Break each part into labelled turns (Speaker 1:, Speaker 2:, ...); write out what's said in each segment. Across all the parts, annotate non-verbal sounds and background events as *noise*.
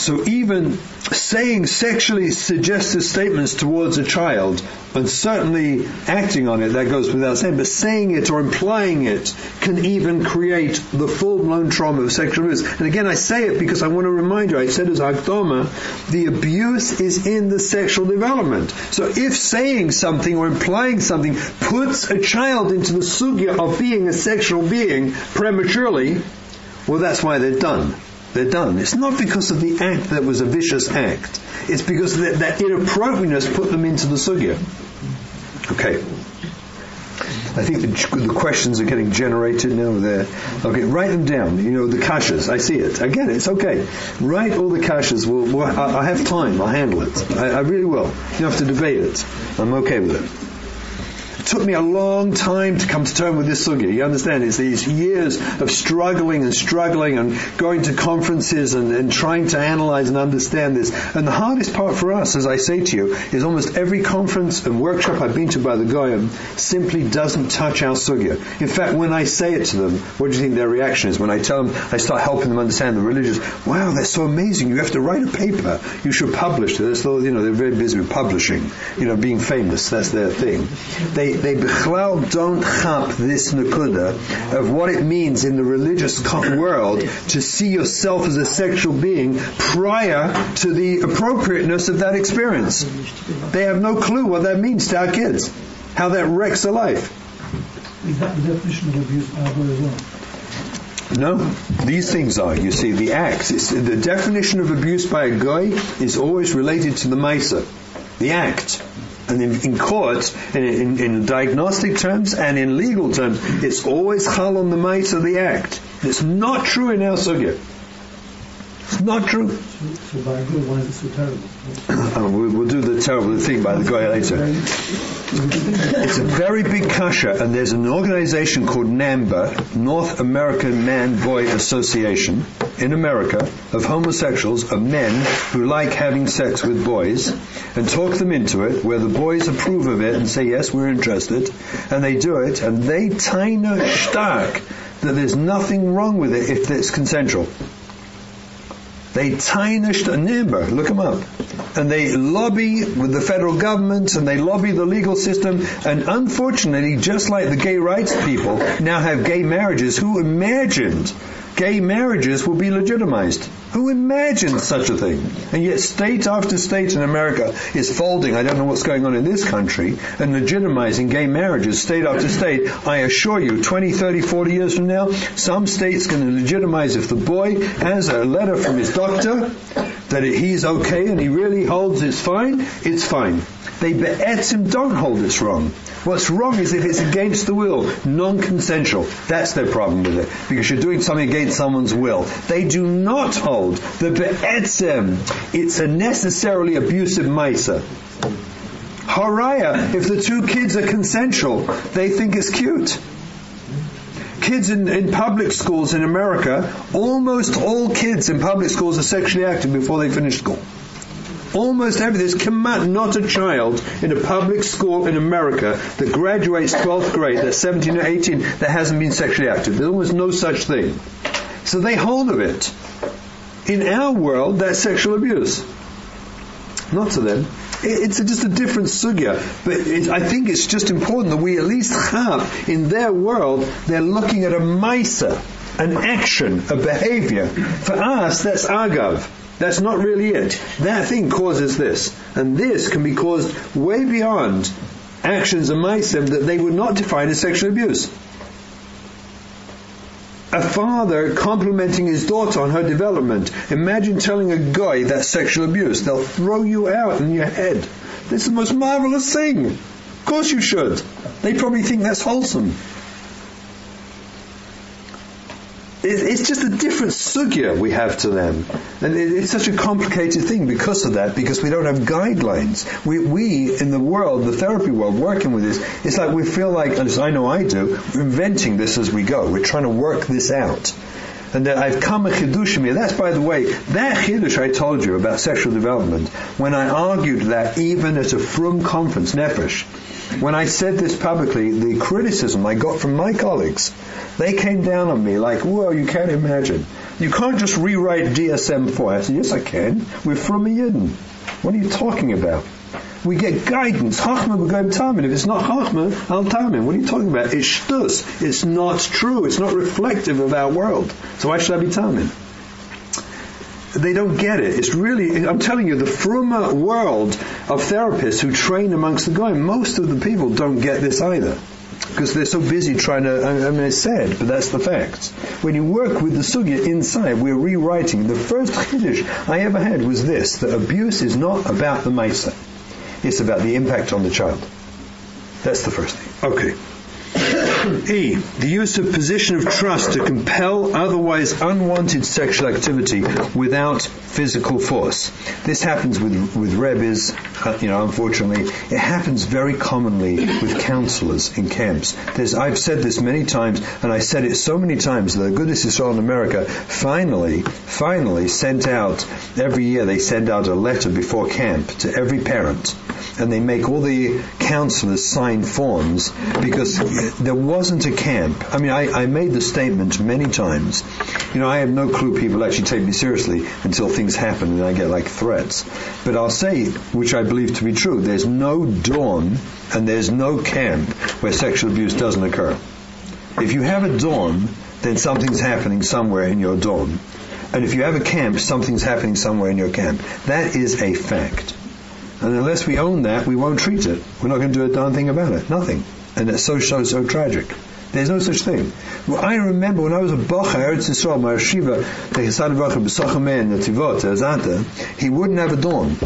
Speaker 1: So even saying sexually suggestive statements towards a child and certainly acting on it, that goes without saying, but saying it or implying it can even create the full-blown trauma of sexual abuse. And again, I say it because I want to remind you, I said as Akdoma, the abuse is in the sexual development. So if saying something or implying something puts a child into the sugya of being a sexual being prematurely, well that's why they're done. They're done. It's not because of the act that was a vicious act. It's because that, that inappropriateness put them into the sugya. Okay. I think the, the, questions are getting generated now. There. Okay, write them down. You know the kashas. I see it. Again, it's okay. Write all the kashas. We'll, we'll, I, I have time. I'll handle it. I, I really will. You have to debate it. I'm okay with it. Took me a long time to come to terms with this sugya. You understand? It's these years of struggling and struggling and going to conferences and, and trying to analyze and understand this. And the hardest part for us, as I say to you, is almost every conference and workshop I've been to by the Goyim simply doesn't touch our sugya. In fact, when I say it to them, what do you think their reaction is? When I tell them, I start helping them understand the religious, wow, that's so amazing. You have to write a paper. You should publish this. You know, they're very busy with publishing, you know, being famous. That's their thing. They they, they don't chap this nakuda of what it means in the religious world to see yourself as a sexual being prior to the appropriateness of that experience. They have no clue what that means to our kids, how that wrecks a life.
Speaker 2: Is that the definition of abuse by our boy as well?
Speaker 1: No, these things are. You see, the acts. It's, the definition of abuse by a guy is always related to the mesa, the act. And in, in court, in, in, in, diagnostic terms and in legal terms, it's always chal on the mice of the act. It's not true in our sugya. Not true.
Speaker 2: So, by is it so terrible?
Speaker 1: we'll, we'll, do the terrible thing by the guy later. It's a very big kasha, and there's an organization called NAMBLA, North American Man Boy Association, in America, of homosexuals, of men who like having sex with boys, and talk them into it, where the boys approve of it and say, yes, we're interested, and they do it, and they taina stark that there's nothing wrong with it if it's consensual. They tarnished a number, look them up. And they lobby with the federal government and they lobby the legal system. And unfortunately, just like the gay rights people now have gay marriages, who imagined gay marriages will be legitimized? Who imagined such a thing? And yet state after state in America is folding, I don't know what's going on in this country, and legitimizing gay marriages state after state. I assure you, 20, 30, 40 years from now, some state's going to legitimize if the boy has a letter from his doctor that he's okay and he really holds it's fine, it's fine. They be'etzim don't hold it's wrong. What's wrong is if it's against the will, non-consensual. That's their problem with it. Because you're doing something against someone's will. They do not hold the be'etzim. It's a necessarily abusive maisa. Haraya, if the two kids are consensual, they think it's cute kids in, in public schools in America, almost all kids in public schools are sexually active before they finish school. Almost every, there's not a child in a public school in America that graduates 12th grade, that's 17 or 18, that hasn't been sexually active. There's almost no such thing. So they hold of it. In our world, that's sexual abuse. Not to them. It's just a different sugya. But it, I think it's just important that we at least have, in their world, they're looking at a maisa, an action, a behavior. For us, that's agav. That's not really it. That thing causes this. And this can be caused way beyond actions and them that they would not define as sexual abuse. A father complimenting his daughter on her development. Imagine telling a guy that's sexual abuse. They'll throw you out in your head. This is the most marvelous thing. Of course you should. They probably think that's wholesome. It's just a different sugya we have to them. And it's such a complicated thing because of that, because we don't have guidelines. We, we in the world, the therapy world, working with this, it's like we feel like, as I know I do, we're inventing this as we go. We're trying to work this out. And that I've come a chidush here. That's, by the way, that chidush I told you about sexual development, when I argued that even at a frum conference, Nefesh, when I said this publicly, the criticism I got from my colleagues, they came down on me like, whoa, you can't imagine. You can't just rewrite DSM-4. I said, yes, I can. We're from a Yidden. What are you talking about? We get guidance. Chachma b'goyim tamin. If it's not Chachma, al tamin. What are you talking about? It's shtus. It's not true. It's not reflective of our world. So why should I be tamin? They don't get it. It's really, I'm telling you, the fruma world of therapists who train amongst the goyim, most of the people don't get this either because they're so busy trying to, I mean, it's sad, but that's the fact. When you work with the sugya inside, we're rewriting. The first chiddush I ever had was this, that abuse is not about the maisa. It's about the impact on the child. That's the first thing. Okay. E. The use of position of trust to compel otherwise unwanted sexual activity without physical force. This happens with with rebbes, uh, you know, unfortunately. It happens very commonly with counselors in camps. There's, I've said this many times, and I said it so many times that the Agudas Yisrael in America finally, finally sent out, every year they send out a letter before camp to every parent and they make all the counselors sign forms because there wasn't a camp. I mean, I, I made the statement many times. You know, I have no clue people actually take me seriously until things happen and I get like threats. But I'll say, which I believe to be true, there's no dawn and there's no camp where sexual abuse doesn't occur. If you have a dawn, then something's happening somewhere in your dawn. And if you have a camp, something's happening somewhere in your camp. That is a fact. And unless we own that, we won't treat it. We're not going to do a darn thing about it. Nothing. And it's so, so, so tragic. There's no such thing. Well, I remember when I was a Bacha, Eretz Yisrael, my Shiva, the Chesed Bacha, B'Sachar the Tivot, Azanta, he wouldn't have a dawn.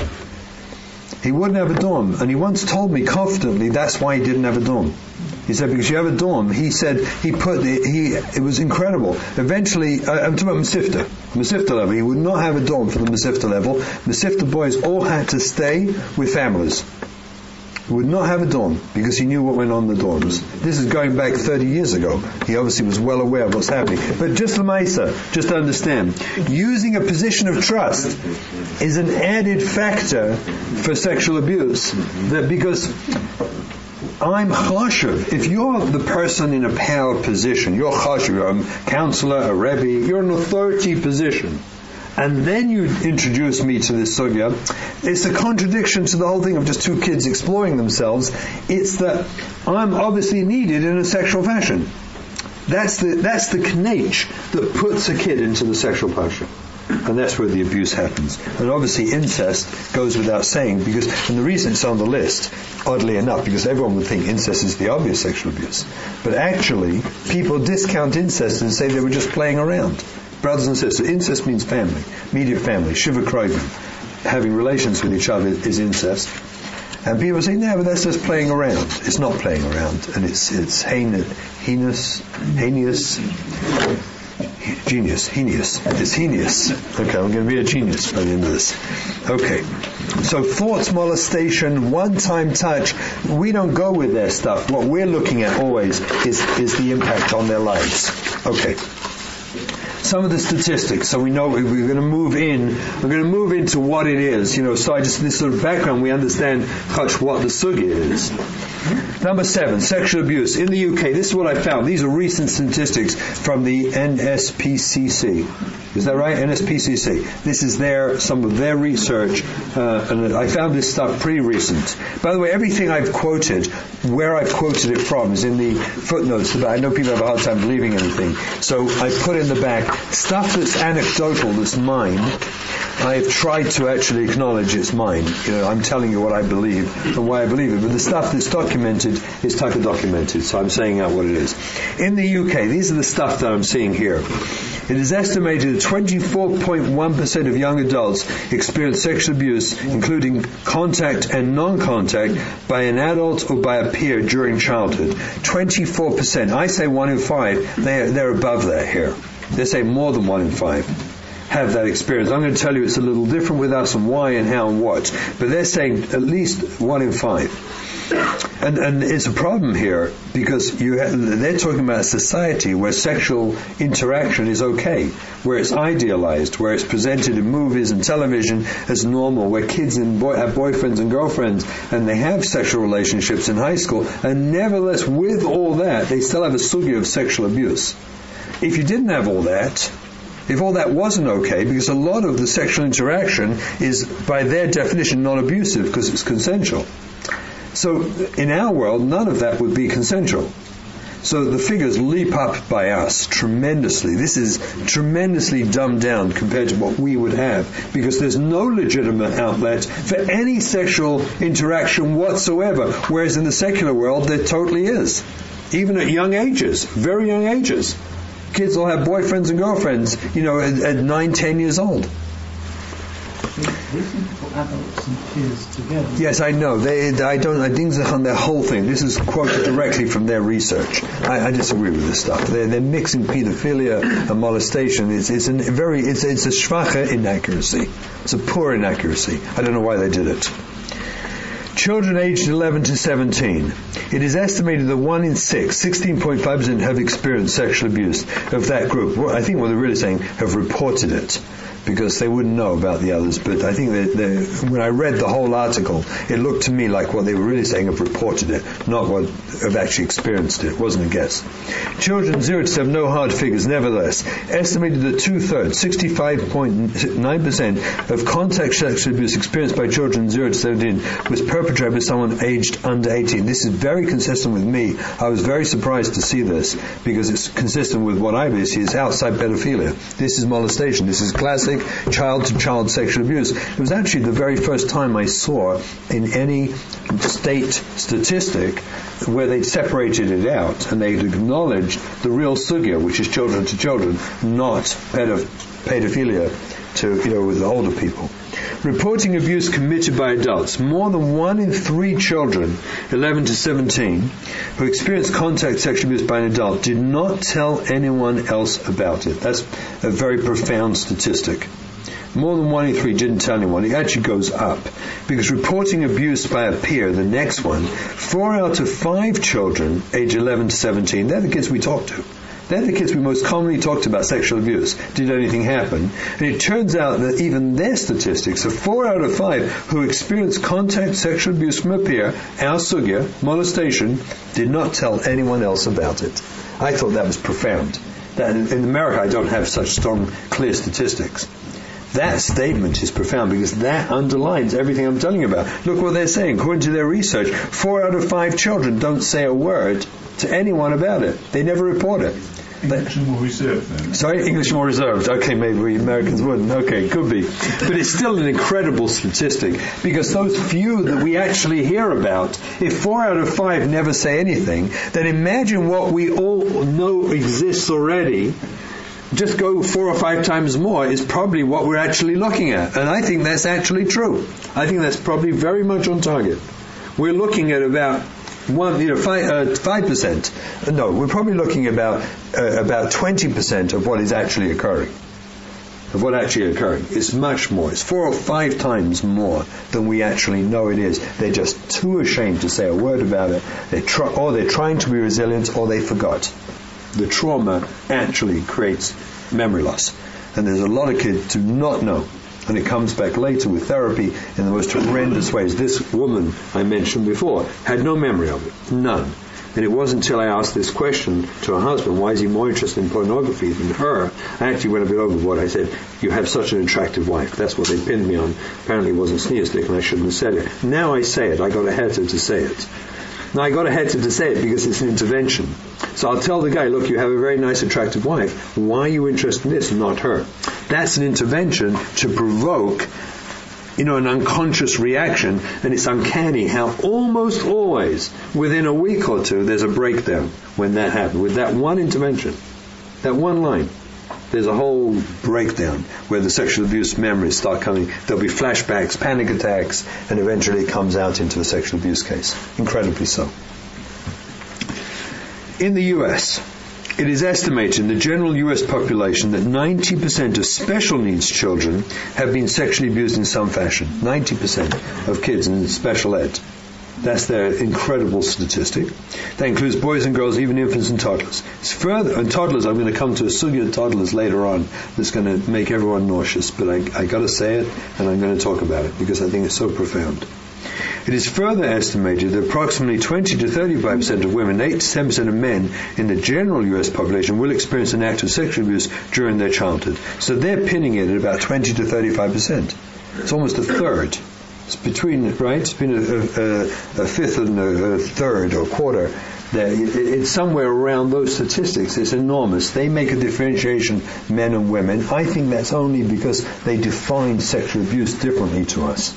Speaker 1: He wouldn't have a dawn. And he once told me confidently that's why he didn't have a dawn. He said, because you have a dorm. He said, he put, he, it was incredible. Eventually, uh, I'm talking about Mesivta, Mesivta level. He would not have a dorm for the Mesivta level. Mesivta boys all had to stay with families. Would not have a dorm because he knew what went on in the dorms. This is going back 30 years ago. He obviously was well aware of what's happening. But just the Maisa, just to understand, using a position of trust is an added factor for sexual abuse. That because I'm chashuv. If you're the person in a power position, you're chashuv, you're a counselor, a rebbe, you're an authority position, and then you introduce me to this sugya, it's a contradiction to the whole thing of just two kids exploring themselves. It's that I'm obviously needed in a sexual fashion. That's the, that's the knach that puts a kid into the sexual passion and that's where the abuse happens. And obviously incest goes without saying because, and the reason it's on the list, oddly enough, because everyone would think incest is the obvious sexual abuse. But actually, people discount incest and say they were just playing around. Brothers and sisters, incest means family, immediate family, shiva kroivim. Having relations with each other is incest. And people say, no, but that's just playing around. It's not playing around, and it's it's heinous, heinous, heinous Genius, genius. It's heinous. Okay, I'm going to be a genius by the end of this. Okay. So thoughts, molestation, one-time touch, we don't go with their stuff. What we're looking at always is, is the impact on their lives. Okay some of the statistics so we know we're going to move in we're going to move into what it is you know so I just this sort of background we understand what the sugya is number seven sexual abuse in the UK this is what I found these are recent statistics from the NSPCC is that right? NSPCC. This is their some of their research, uh, and I found this stuff pretty recent. By the way, everything I've quoted, where I've quoted it from, is in the footnotes. I know people have a hard time believing anything, so I put in the back stuff that's anecdotal, that's mine. I've tried to actually acknowledge it's mine. You know, I'm telling you what I believe and why I believe it. But the stuff that's documented is taka documented, so I'm saying out what it is. In the UK, these are the stuff that I'm seeing here. It is estimated that 24.1% of young adults experience sexual abuse, including contact and non-contact, by an adult or by a peer during childhood. 24%. I say one in five. They're, they're above that here. They say more than one in five have that experience. I'm going to tell you it's a little different with us and why and how and what. But they're saying at least one in five. And, and it's a problem here because you they're talking about a society where sexual interaction is okay, where it's idealized, where it's presented in movies and television as normal, where kids and boy, have boyfriends and girlfriends and they have sexual relationships in high school, and nevertheless, with all that, they still have a sugya of sexual abuse. If you didn't have all that, if all that wasn't okay, because a lot of the sexual interaction is, by their definition, not abusive because it's consensual. So in our world, none of that would be consensual. So the figures leap up by us tremendously. This is tremendously dumbed down compared to what we would have because there's no legitimate outlet for any sexual interaction whatsoever, whereas in the secular world there totally is. Even at young ages, very young ages. Kids will have boyfriends and girlfriends, you know, at, at nine, ten years old.
Speaker 2: They seem to put adults and kids together.
Speaker 1: Yes, I know. They, I don't. I think on their whole thing. This is quoted directly from their research. I, I disagree with this stuff. They're, they're mixing pedophilia and molestation. It's, it's a very. It's, it's a schwache inaccuracy. It's a poor inaccuracy. I don't know why they did it. Children aged 11 to 17. It is estimated that one in six, 16.5%, have experienced sexual abuse of that group. I think what they're really saying have reported it because they wouldn't know about the others. But I think that when I read the whole article, it looked to me like what they were really saying have reported it, not what have actually experienced it. It wasn't a guess. Children 0 to 7, no hard figures. Nevertheless, estimated that two-thirds, 65.9% of contact sexual abuse experienced by children 0 to 17 was perpetrated by someone aged under 18. This is very consistent with me. I was very surprised to see this because it's consistent with what I see is outside pedophilia. This is molestation. This is classic child-to-child sexual abuse. It was actually the very first time I saw in any state statistic where they'd separated it out and they'd acknowledged the real sugya, which is children to children, not pedophilia to, you know, with older people. Reporting abuse committed by adults. More than one in three children, 11 to 17, who experienced contact sexual abuse by an adult did not tell anyone else about it. That's a very profound statistic. More than one in three didn't tell anyone. It actually goes up. Because reporting abuse by a peer, the next one, four out of five children, age 11 to 17, they're the kids we talk to. They're the kids we most commonly talked about sexual abuse. Did anything happen? And it turns out that even their statistics of four out of five who experienced contact sexual abuse from a peer, our sugya, molestation, did not tell anyone else about it. I thought that was profound. That in, in America I don't have such strong, clear statistics. That statement is profound because that underlines everything I'm telling you about. Look what they're saying. According to their research, four out of five children don't say a word to anyone about it. They never report it.
Speaker 3: English more reserved then.
Speaker 1: Sorry, English more reserved. Okay, maybe we Americans wouldn't. Okay, could be. But it's still an incredible statistic because those few that we actually hear about, if four out of five never say anything, then imagine what we all know exists already just go four or five times more is probably what we're actually looking at. And I think that's actually true. I think that's probably very much on target. We're looking at about one, you know, five uh, percent. No, we're probably looking about uh, about twenty percent of what is actually occurring. Of what actually occurring, it's much more. It's four or five times more than we actually know it is. They're just too ashamed to say a word about it. They try, or they're trying to be resilient, or they forgot. The trauma actually creates memory loss, and there's a lot of kids do not know and it comes back later with therapy in the most horrendous ways. This woman I mentioned before had no memory of it, none. And it wasn't until I asked this question to her husband, why is he more interested in pornography than her? I actually went a bit overboard. I said, you have such an attractive wife. That's what they pinned me on. Apparently it wasn't sneer stick and I shouldn't have said it. Now I say it. I got a heter to say it. Now I got a heter to say it because it's an intervention. So I'll tell the guy, look, you have a very nice, attractive wife. Why are you interested in this, not her? That's an intervention to provoke you know, an unconscious reaction, and it's uncanny how almost always, within a week or two, there's a breakdown when that happens. With that one intervention, that one line, there's a whole breakdown where the sexual abuse memories start coming. There'll be flashbacks, panic attacks, and eventually it comes out into a sexual abuse case. Incredibly so. In the US, it is estimated in the general US population that 90% of special needs children have been sexually abused in some fashion. 90% of kids in special ed. That's their incredible statistic. That includes boys and girls, even infants and toddlers. It's further, and toddlers, I'm going to come to a sugya toddlers later on that's going to make everyone nauseous, but I, I got to say it and I'm going to talk about it because I think it's so profound. It is further estimated that approximately 20 to 35% of women, 8 to 10% of men in the general US population will experience an act of sexual abuse during their childhood. So they're pinning it at about 20 to 35%. It's almost a third. It's between, right? It's been a, a, a fifth and a, a third or quarter it's somewhere around those statistics. It's enormous. They make a differentiation, men and women. I think that's only because they define sexual abuse differently to us.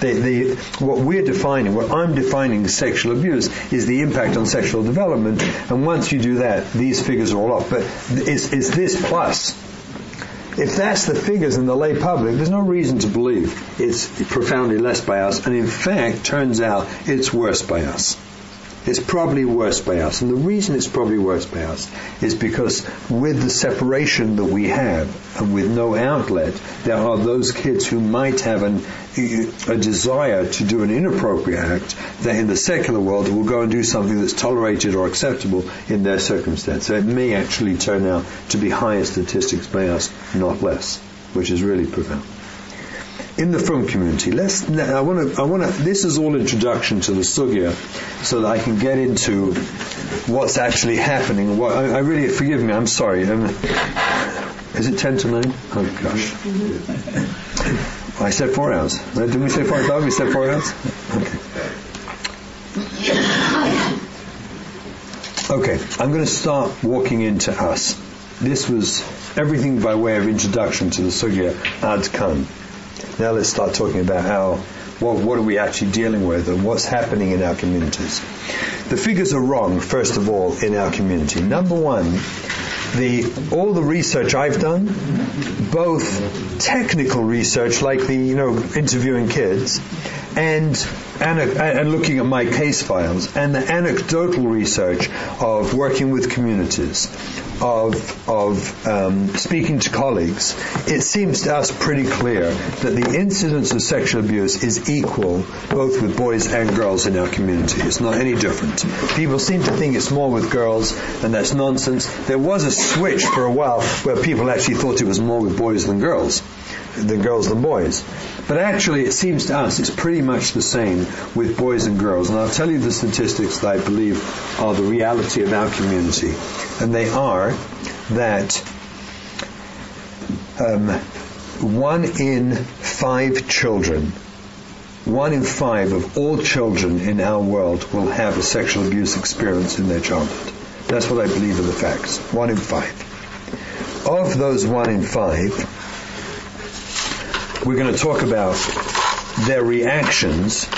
Speaker 1: They, they, what we're defining, what I'm defining sexual abuse is the impact on sexual development. And once you do that, these figures are all off. But it's, it's this plus. If that's the figures in the lay public, there's no reason to believe it's profoundly less by us. And in fact, turns out it's worse by us. It's probably worse by us. And the reason it's probably worse by us is because with the separation that we have and with no outlet, there are those kids who might have an, a desire to do an inappropriate act that in the secular world will go and do something that's tolerated or acceptable in their circumstance. So it may actually turn out to be higher statistics by us, not less, which is really profound in the frum community. Let's. I want to. I want to. This is all introduction to the sugya, so that I can get into what's actually happening. What I, I really forgive me. I'm sorry. I'm, is it ten to nine? Oh gosh. I said four hours. Didn't we say four hours? We said four hours. Okay. Okay. I'm going to start walking into us. This was everything by way of introduction to the sugya ad kan. Now let's start talking about how, what, what are we actually dealing with and what's happening in our communities. The figures are wrong, first of all, in our community. Number one, the all the research I've done, both technical research like the you know interviewing kids, and and looking at my case files, and the anecdotal research of working with communities, of, of um, speaking to colleagues, it seems to us pretty clear that the incidence of sexual abuse is equal both with boys and girls in our community. It's not any different. People seem to think it's more with girls, and that's nonsense. There was a switch for a while where people actually thought it was more with boys than girls, than girls than boys. But actually, it seems to us it's pretty much the same with boys and girls. And I'll tell you the statistics that I believe are the reality of our community. And they are that um, one in five children, one in five of all children in our world will have a sexual abuse experience in their childhood. That's what I believe are the facts. One in five. Of those one in five, we're going to talk about their reactions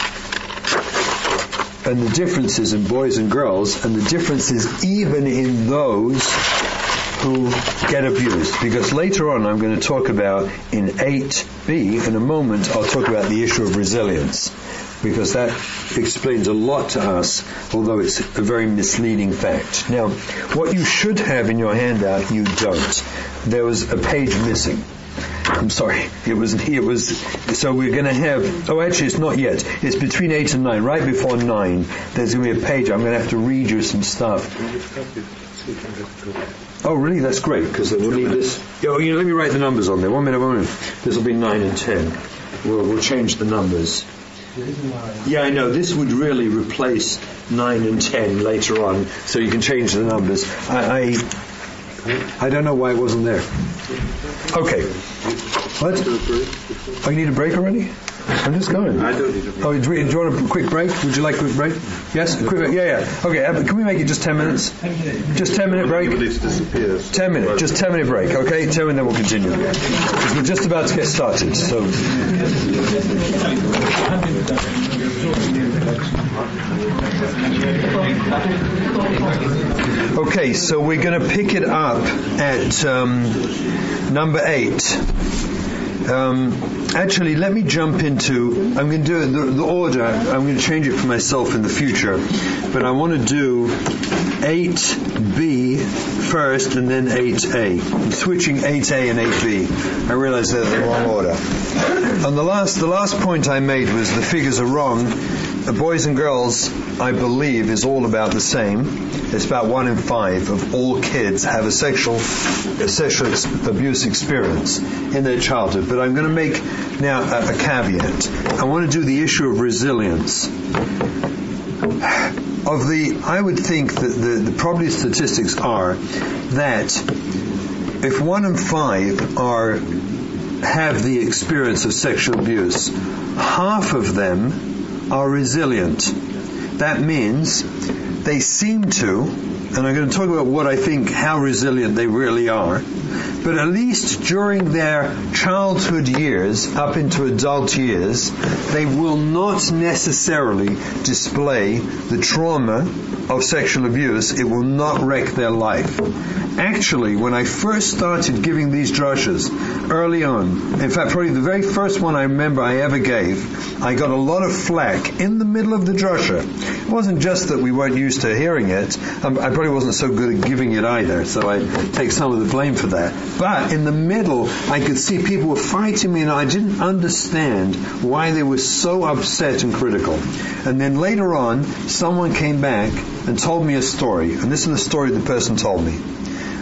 Speaker 1: and the differences in boys and girls and the differences even in those who get abused. Because later on I'm going to talk about in 8b, in a moment, I'll talk about the issue of resilience. Because that explains a lot to us, although it's a very misleading fact. Now, what you should have in your handout, you don't. There was a page missing. I'm sorry. It was, it was, so we're going to have, oh actually it's not yet. It's between 8 and 9, right before 9. There's going to be a page. I'm going to have to read you some stuff. Oh really? That's great, because we'll need this. You know, let me write the numbers on there. One minute, one minute. This will be 9 and 10. We'll, we'll change the numbers. Yeah, I know. This would really replace 9 and 10 later on, so you can change the numbers. I, I I don't know why it wasn't there. Okay. What? Oh, you need a break already? I'm just going.
Speaker 3: I don't need a break. Oh,
Speaker 1: do you want a quick break? Would you like a quick break? Yes? Quick break. Yeah, yeah. Okay, uh, can we make it just 10 minutes? Just 10 minute break? 10 minutes. Just 10 minute break, okay? 10 and then we'll continue. Because we're just about to get started, so. Okay, so we're going to pick it up at um, number eight. Um, actually, let me jump into. I'm going to do the, the, order. I'm going to change it for myself in the future, but I want to do 8b first and then 8a. I'm switching 8a and 8b. I realize they're the wrong order. And the last, the last point I made was the figures are wrong uh, boys and girls, I believe, is all about the same. It's about one in five of all kids have a sexual, a sexual ex- abuse experience in their childhood. But I'm going to make now a, a caveat. I want to do the issue of resilience. Of the, I would think that the, the probably statistics are that if one in five are have the experience of sexual abuse, half of them are resilient. That means they seem to, and I'm going to talk about what I think, how resilient they really are, but at least during their childhood years up into adult years, they will not necessarily display the trauma of sexual abuse. It will not wreck their life. Actually, when I first started giving these drushes early on, in fact, probably the very first one I remember I ever gave, I got a lot of flack in the middle of the drusha. It wasn't just that we weren't used to hearing it. Um, I probably wasn't so good at giving it either, so I take some of the blame for that. But in the middle, I could see people were fighting me and I didn't understand why they were so upset and critical. And then later on, someone came back and told me a story, and this is the story the person told me.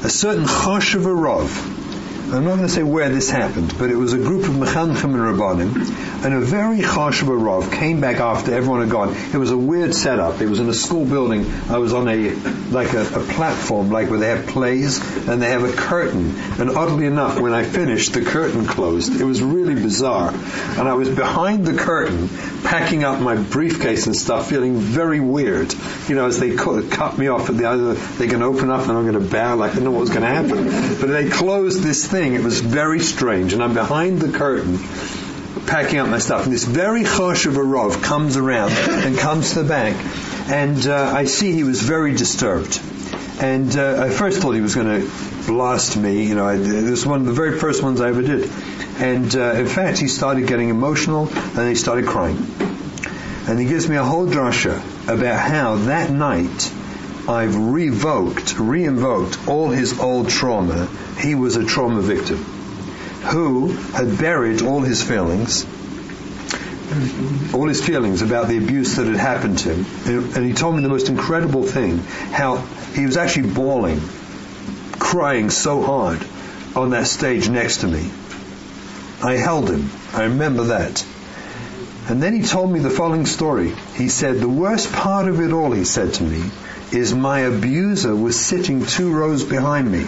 Speaker 1: A certain Choshev Rav, I'm not going to say where this happened, but it was a group of Mechanchim and Rabbanim, and a very Choshev Rav came back after everyone had gone. It was a weird setup. It was in a school building. I was on a, like a, a platform, like where they have plays, and they have a curtain. And oddly enough, when I finished, the curtain closed. It was really bizarre. And I was behind the curtain, packing up my briefcase and stuff, feeling very weird. You know, as they cut, cut me off at the other, they can open up and I'm going to bow like I know what was going to happen. But they closed this thing. It was very strange. And I'm behind the curtain, packing up my stuff. And this very choshev comes around and comes to the back. And uh, I see he was very disturbed. And uh, I first thought he was going to blast me. You know, I, this was one of the very first ones I ever did. And uh, in fact, he started getting emotional and he started crying. And he gives me a whole drasha about how that night I've revoked, re-invoked all his old trauma. He was a trauma victim who had buried all his feelings, all his feelings about the abuse that had happened to him. And he told me the most incredible thing, how he was actually bawling, crying so hard on that stage next to me. I held him. I remember that. And then he told me the following story. He said, the worst part of it all, he said to me, is my abuser was sitting two rows behind me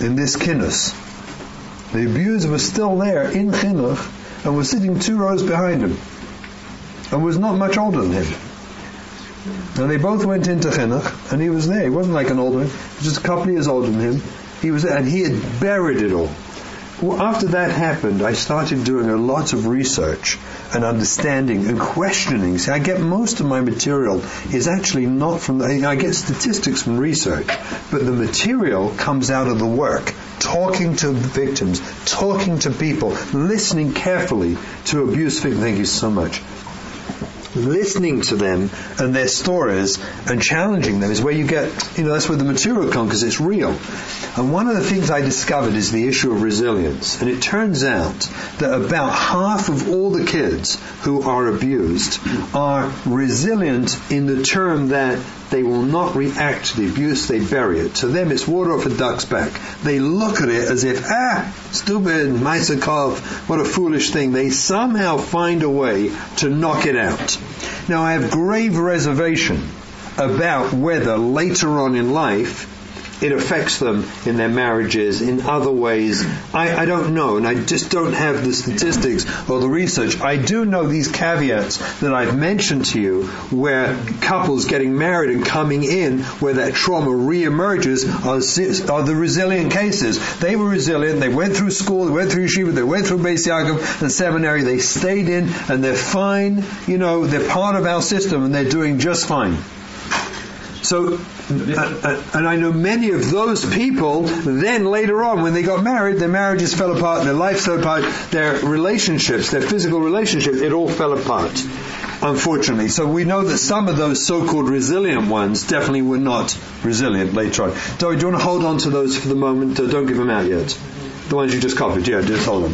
Speaker 1: in this kinnus. The abuser was still there in chinuch and was sitting two rows behind him and was not much older than him. And they both went into chinuch and he was there. He wasn't like an older man, just a couple years older than him. He was, there and he had buried it all. Well, after that happened, I started doing a lot of research and understanding and questioning. See, I get most of my material is actually not from, the, I get statistics from research, but the material comes out of the work. Talking to victims, talking to people, listening carefully to abuse victims. Thank you so much listening to them and their stories and challenging them is where you get, you know, that's where the material comes because it's real. And one of the things I discovered is the issue of resilience. And it turns out that about half of all the kids who are abused are resilient in the term that they will not react to the abuse, they bury it. To them, it's water off a duck's back. They look at it as if, ah, stupid, Maisakov, what a foolish thing. They somehow find a way to knock it out. Now, I have grave reservation about whether later on in life it affects them in their marriages, in other ways. I, I, don't know, and I just don't have the statistics or the research. I do know these caveats that I've mentioned to you, where couples getting married and coming in, where that trauma reemerges, are, are the resilient cases. They were resilient. They went through school. They went through yeshiva. They went through Beis Yaakov and seminary. They stayed in, and they're fine. You know, they're part of our system, and they're doing just fine. So, and I know many of those people, then later on, when they got married, their marriages fell apart, their lives fell apart, their relationships, their physical relationships, it all fell apart, unfortunately. So we know that some of those so-called resilient ones definitely were not resilient later on. Do you want to hold on to those for the moment? Uh, don't give them out yet. The ones you just copied, yeah, just hold on.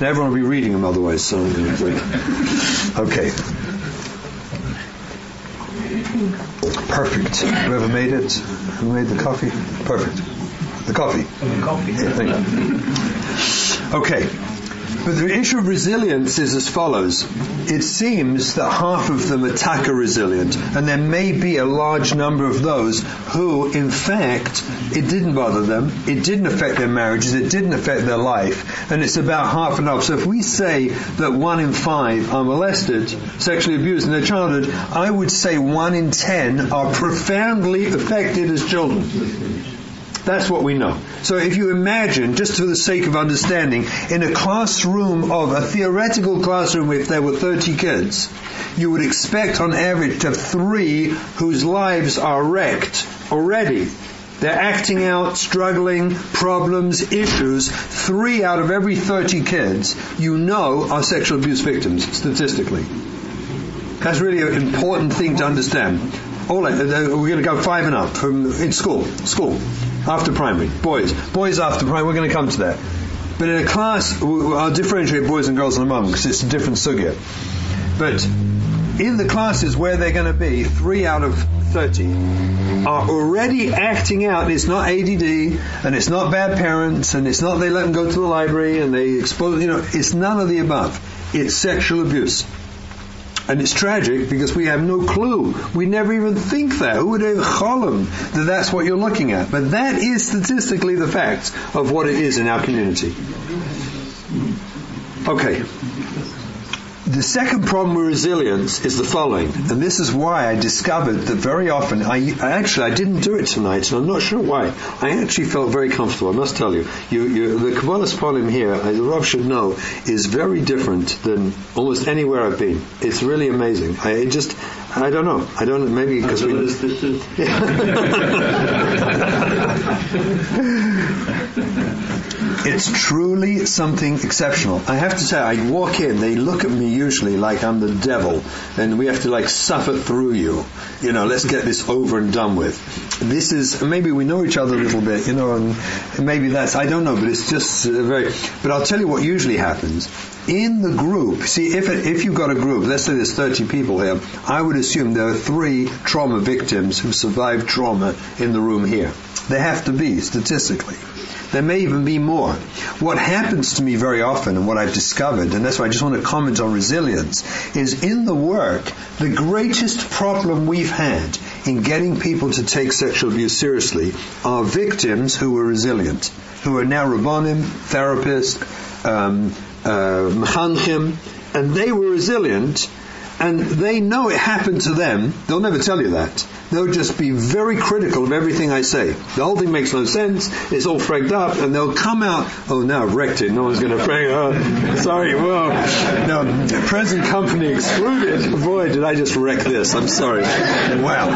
Speaker 1: Now everyone will be reading them otherwise. So okay. Perfect. Whoever made it, who made the coffee? Perfect. The coffee.
Speaker 2: The coffee.
Speaker 1: You. Okay. But the issue of resilience is as follows. It seems that half of them attack are resilient, and there may be a large number of those who, in fact, it didn't bother them, it didn't affect their marriages, it didn't affect their life, and it's about half and half. So if we say that one in five are molested, sexually abused in their childhood, I would say one in ten are profoundly affected as children. That's what we know. So if you imagine, just for the sake of understanding, in a classroom of a theoretical classroom, if there were 30 kids, you would expect on average to have three whose lives are wrecked already. They're acting out, struggling, problems, issues. Three out of every 30 kids you know are sexual abuse victims, statistically. That's really an important thing to understand. All right, uh, uh, we're going to go five and up from in school. School after primary. Boys. Boys after primary. We're going to come to that. But in a class, I'll differentiate boys and girls in a moment because it's a different sugya. But in the classes where they're going to be, three out of 30 are already acting out. It's not ADD, and it's not bad parents, and it's not they let them go to the library and they expose, you know, it's none of the above. It's sexual abuse. And it's tragic because we have no clue. We never even think that. Who would have cholim that that's what you're looking at? But that is statistically the facts of what it is in our community. Okay. The second problem with resilience is the following, and this is why I discovered that very often, I, actually I didn't do it tonight, and I'm not sure why. I actually felt very comfortable. I must tell you, you, you the Kabbalah's poem here, uh, as Rob should know, is very different than almost anywhere I've been. It's really amazing. I just, I don't know. I don't. Maybe because we. *laughs* *laughs* it's truly something exceptional. I have to say, I walk in, they look at me usually like I'm the devil, and we have to like suffer through you. You know, let's get this over and done with. This is maybe we know each other a little bit, you know, and maybe that's I don't know, but it's just uh, very. But I'll tell you what usually happens in the group, see, if, it, if you've got a group, let's say there's 30 people here, I would assume there are three trauma victims who survived trauma in the room here. There have to be, statistically. There may even be more. What happens to me very often, and what I've discovered, and that's why I just want to comment on resilience, is in the work, the greatest problem we've had in getting people to take sexual abuse seriously are victims who were resilient, who are now rabbonim, therapists, um, uh, and they were resilient, and they know it happened to them. They'll never tell you that. They'll just be very critical of everything I say. The whole thing makes no sense. It's all fragged up, and they'll come out. Oh, now I've wrecked it. No one's going to frag. Oh, sorry. Well, no, present company excluded. Boy, did I just wreck this. I'm sorry. Wow.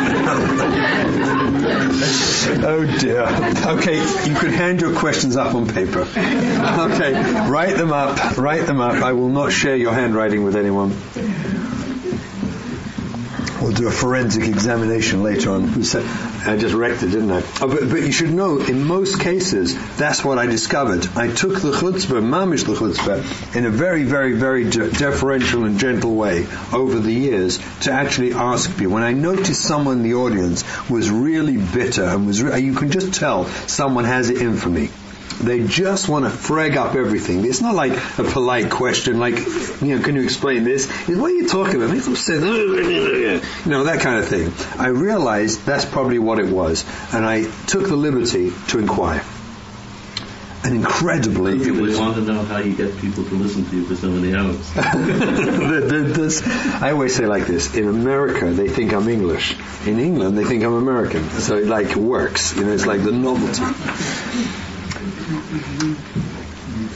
Speaker 1: oh dear. Okay, you can hand your questions up on paper. Okay, write them up. Write them up. I will not share your handwriting with anyone. We'll do a forensic examination later on. I just wrecked it, didn't I? Oh, but, but, you should know, in most cases, that's what I discovered. I took the chutzpah, mamish the chutzpah, in a very, very, very deferential and gentle way over the years to actually ask people. When I noticed someone in the audience was really bitter and was, re- you can just tell someone has it in for me. They just want to frag up everything. It's not like a polite question, like, you know, can you explain this? It's, what are you talking about? You know, that kind of thing. I realized that's probably what it was, and I took the liberty to inquire. And incredibly,
Speaker 4: it was. want to know how you get people to listen to you for so many hours. *laughs*
Speaker 1: I always say like this: in America, they think I'm English. In England, they think I'm American. So it like works. You know, it's like the novelty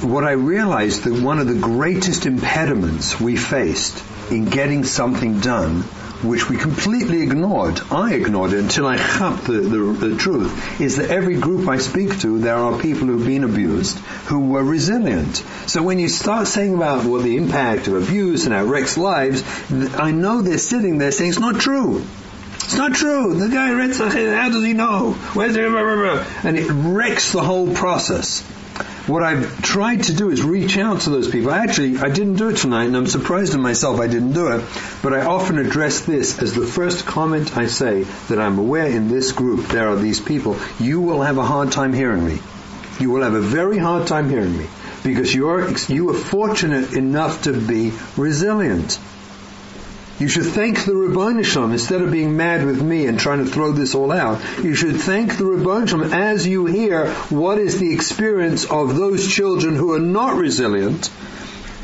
Speaker 1: what I realized that one of the greatest impediments we faced in getting something done, which we completely ignored, I ignored it until I got the, the, the, truth, is that every group I speak to, there are people who've been abused who were resilient. So when you start saying about well, the impact of abuse and our wrecks lives, I know they're sitting there saying it's not true. It's not true. The guy read how does he know? Where's the, and it wrecks the whole process. what I've tried to do is reach out to those people. Actually, I didn't do it tonight, and I'm surprised at myself I didn't do it. But I often address this as the first comment I say that I'm aware in this group there are these people. You will have a hard time hearing me. You will have a very hard time hearing me because you're you are fortunate enough to be resilient. You should thank the Shel Olam instead of being mad with me and trying to throw this all out. You should thank the Shel Olam as you hear what is the experience of those children who are not resilient